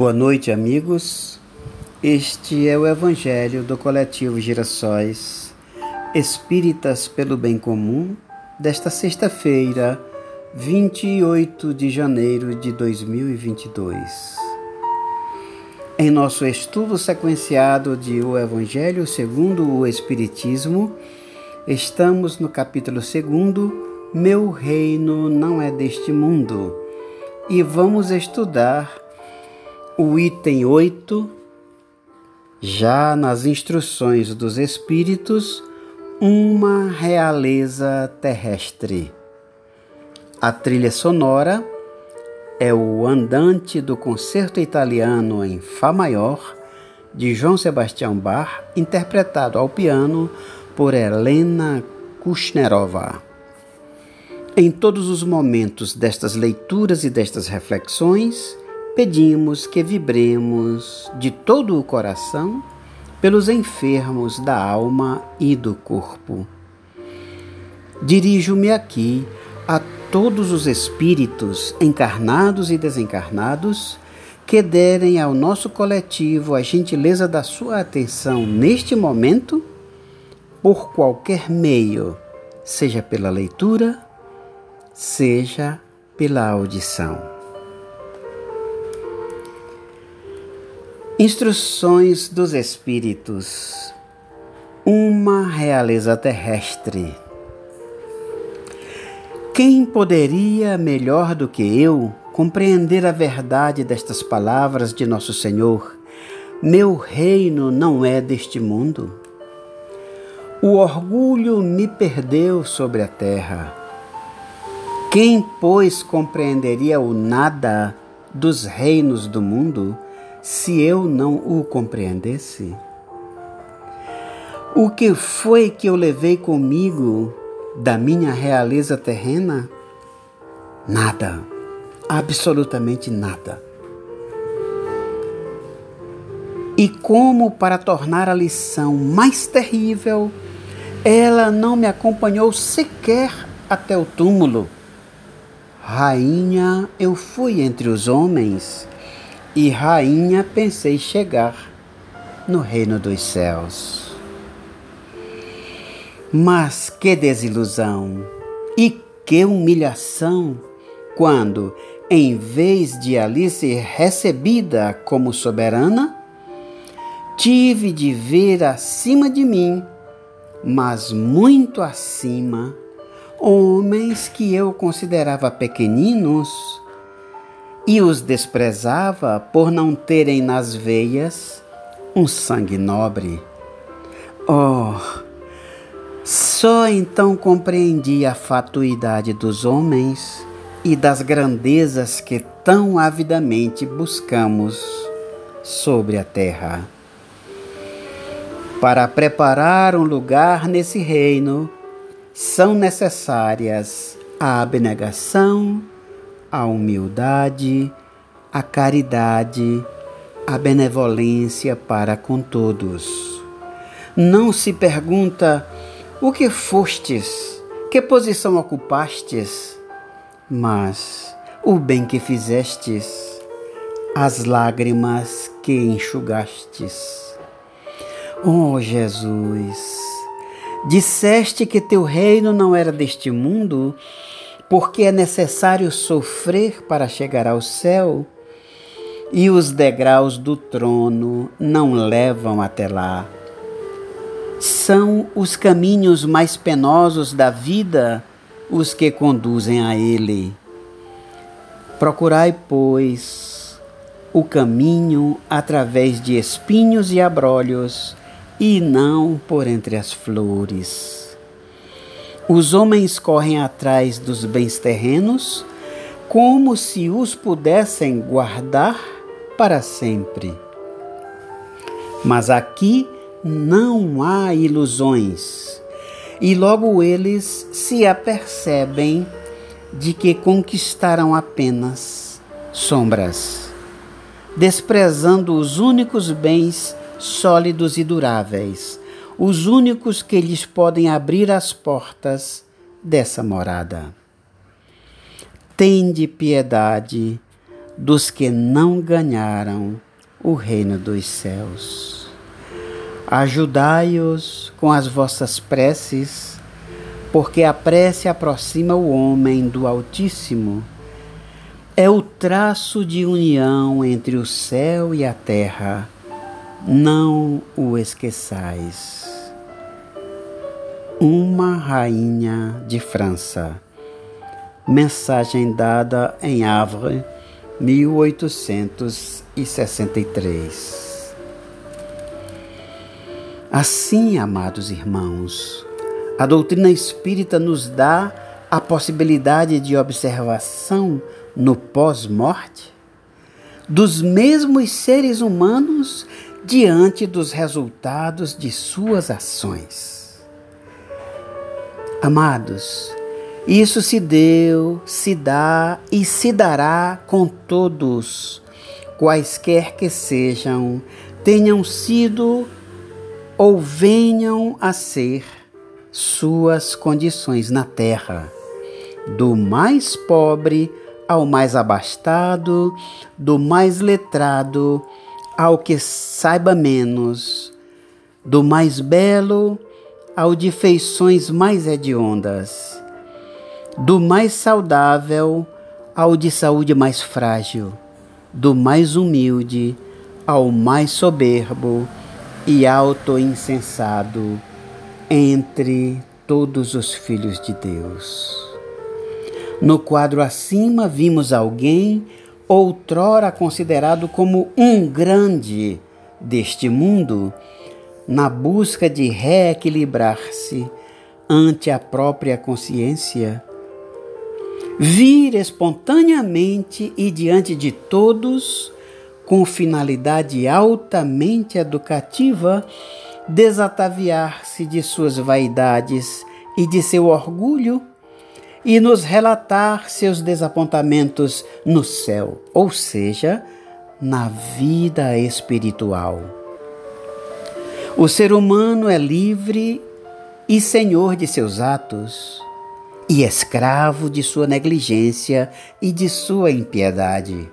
Boa noite, amigos. Este é o Evangelho do Coletivo Girassóis Espíritas pelo Bem Comum desta sexta-feira, 28 de janeiro de 2022. Em nosso estudo sequenciado de O Evangelho segundo o Espiritismo, estamos no capítulo 2, Meu Reino não é deste mundo, e vamos estudar o item 8, já nas instruções dos Espíritos, uma realeza terrestre. A trilha sonora é o Andante do Concerto Italiano em Fá Maior, de João Sebastião Bach, interpretado ao piano por Helena Kushnerova. Em todos os momentos destas leituras e destas reflexões, pedimos que vibremos de todo o coração pelos enfermos da alma e do corpo. Dirijo-me aqui a todos os espíritos encarnados e desencarnados que derem ao nosso coletivo a gentileza da sua atenção neste momento, por qualquer meio, seja pela leitura, seja pela audição. Instruções dos Espíritos. Uma realeza terrestre. Quem poderia, melhor do que eu, compreender a verdade destas palavras de Nosso Senhor? Meu reino não é deste mundo. O orgulho me perdeu sobre a terra. Quem, pois, compreenderia o nada dos reinos do mundo? Se eu não o compreendesse? O que foi que eu levei comigo da minha realeza terrena? Nada, absolutamente nada. E como para tornar a lição mais terrível, ela não me acompanhou sequer até o túmulo. Rainha, eu fui entre os homens e rainha pensei chegar no reino dos céus. Mas que desilusão e que humilhação quando, em vez de ali ser recebida como soberana, tive de ver acima de mim, mas muito acima, homens que eu considerava pequeninos e os desprezava por não terem nas veias um sangue nobre. Oh, só então compreendi a fatuidade dos homens e das grandezas que tão avidamente buscamos sobre a terra. Para preparar um lugar nesse reino, são necessárias a abnegação, a humildade, a caridade, a benevolência para com todos. Não se pergunta o que fostes, que posição ocupastes, mas o bem que fizestes, as lágrimas que enxugastes. Oh Jesus, disseste que teu reino não era deste mundo porque é necessário sofrer para chegar ao céu, e os degraus do trono não levam até lá. São os caminhos mais penosos da vida os que conduzem a ele. Procurai, pois, o caminho através de espinhos e abrolhos, e não por entre as flores. Os homens correm atrás dos bens terrenos como se os pudessem guardar para sempre. Mas aqui não há ilusões, e logo eles se apercebem de que conquistaram apenas sombras, desprezando os únicos bens sólidos e duráveis os únicos que lhes podem abrir as portas dessa morada. Tende piedade dos que não ganharam o reino dos céus. Ajudai-os com as vossas preces, porque a prece aproxima o homem do Altíssimo. É o traço de união entre o céu e a terra. Não o esqueçais. Uma rainha de França. Mensagem dada em Havre, 1863. Assim, amados irmãos, a doutrina espírita nos dá a possibilidade de observação no pós-morte dos mesmos seres humanos diante dos resultados de suas ações. Amados, isso se deu, se dá e se dará com todos, quaisquer que sejam, tenham sido ou venham a ser suas condições na terra, do mais pobre ao mais abastado, do mais letrado ao que saiba menos, do mais belo ao de feições mais hediondas do mais saudável ao de saúde mais frágil, do mais humilde ao mais soberbo e auto-insensado entre todos os filhos de Deus. No quadro acima, vimos alguém outrora considerado como um grande deste mundo, na busca de reequilibrar-se ante a própria consciência vir espontaneamente e diante de todos, com finalidade altamente educativa, desataviar-se de suas vaidades e de seu orgulho e nos relatar seus desapontamentos no céu, ou seja, na vida espiritual. O ser humano é livre e senhor de seus atos e escravo de sua negligência e de sua impiedade.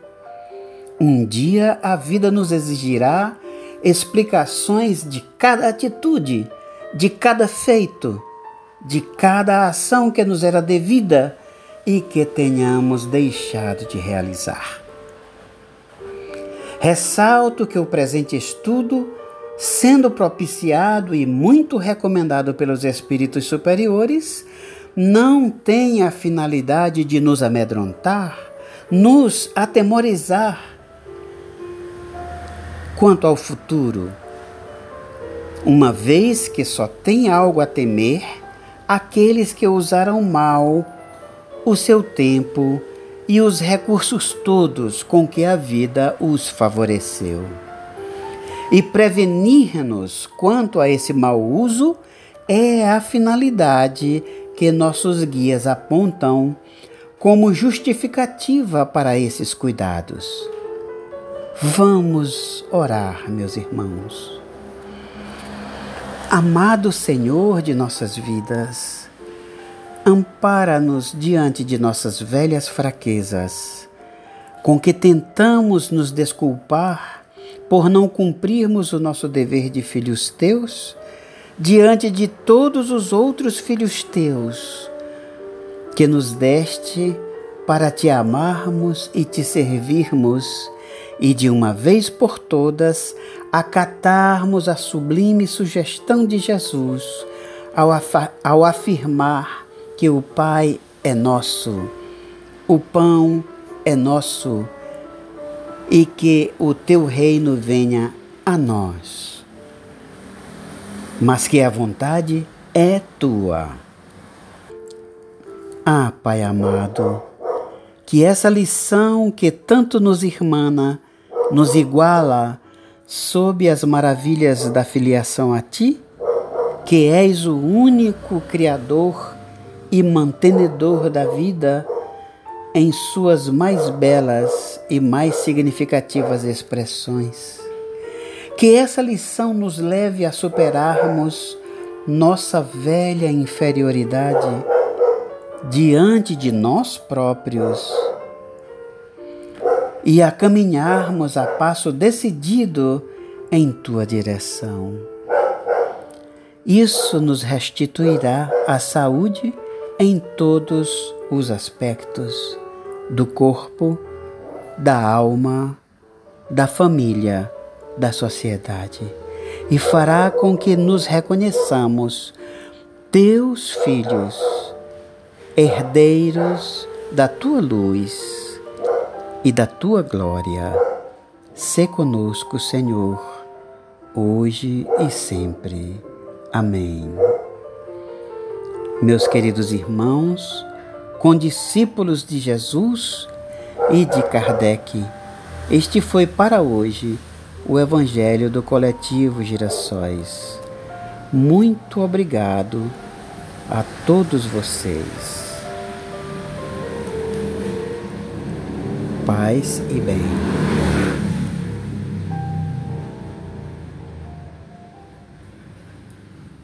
Um dia a vida nos exigirá explicações de cada atitude, de cada feito, de cada ação que nos era devida e que tenhamos deixado de realizar. Ressalto que o presente estudo, sendo propiciado e muito recomendado pelos espíritos superiores, não tem a finalidade de nos amedrontar, nos atemorizar quanto ao futuro, uma vez que só tem algo a temer aqueles que usaram mal o seu tempo e os recursos todos com que a vida os favoreceu. E prevenir-nos quanto a esse mau uso é a finalidade que nossos guias apontam como justificativa para esses cuidados. Vamos orar, meus irmãos. Amado Senhor de nossas vidas, ampara-nos diante de nossas velhas fraquezas, com que tentamos nos desculpar por não cumprirmos o nosso dever de filhos teus diante de todos os outros filhos teus, que nos deste para te amarmos e te servirmos, e de uma vez por todas acatarmos a sublime sugestão de Jesus ao, ao afirmar que o Pai é nosso, o pão é nosso e que o teu reino venha a nós mas que a vontade é tua. Ah, Pai amado, que essa lição que tanto nos irmana, nos iguala sob as maravilhas da filiação a Ti, que és o único Criador e mantenedor da vida em suas mais belas e mais significativas expressões que essa lição nos leve a superarmos nossa velha inferioridade diante de nós próprios e a caminharmos a passo decidido em tua direção. Isso nos restituirá a saúde em todos os aspectos do corpo, da alma, da família, da sociedade e fará com que nos reconheçamos teus filhos, herdeiros da tua luz e da tua glória. Se conosco, Senhor, hoje e sempre. Amém. Meus queridos irmãos, condiscípulos de Jesus e de Kardec, este foi para hoje o Evangelho do Coletivo Girassóis. Muito obrigado a todos vocês. Paz e bem.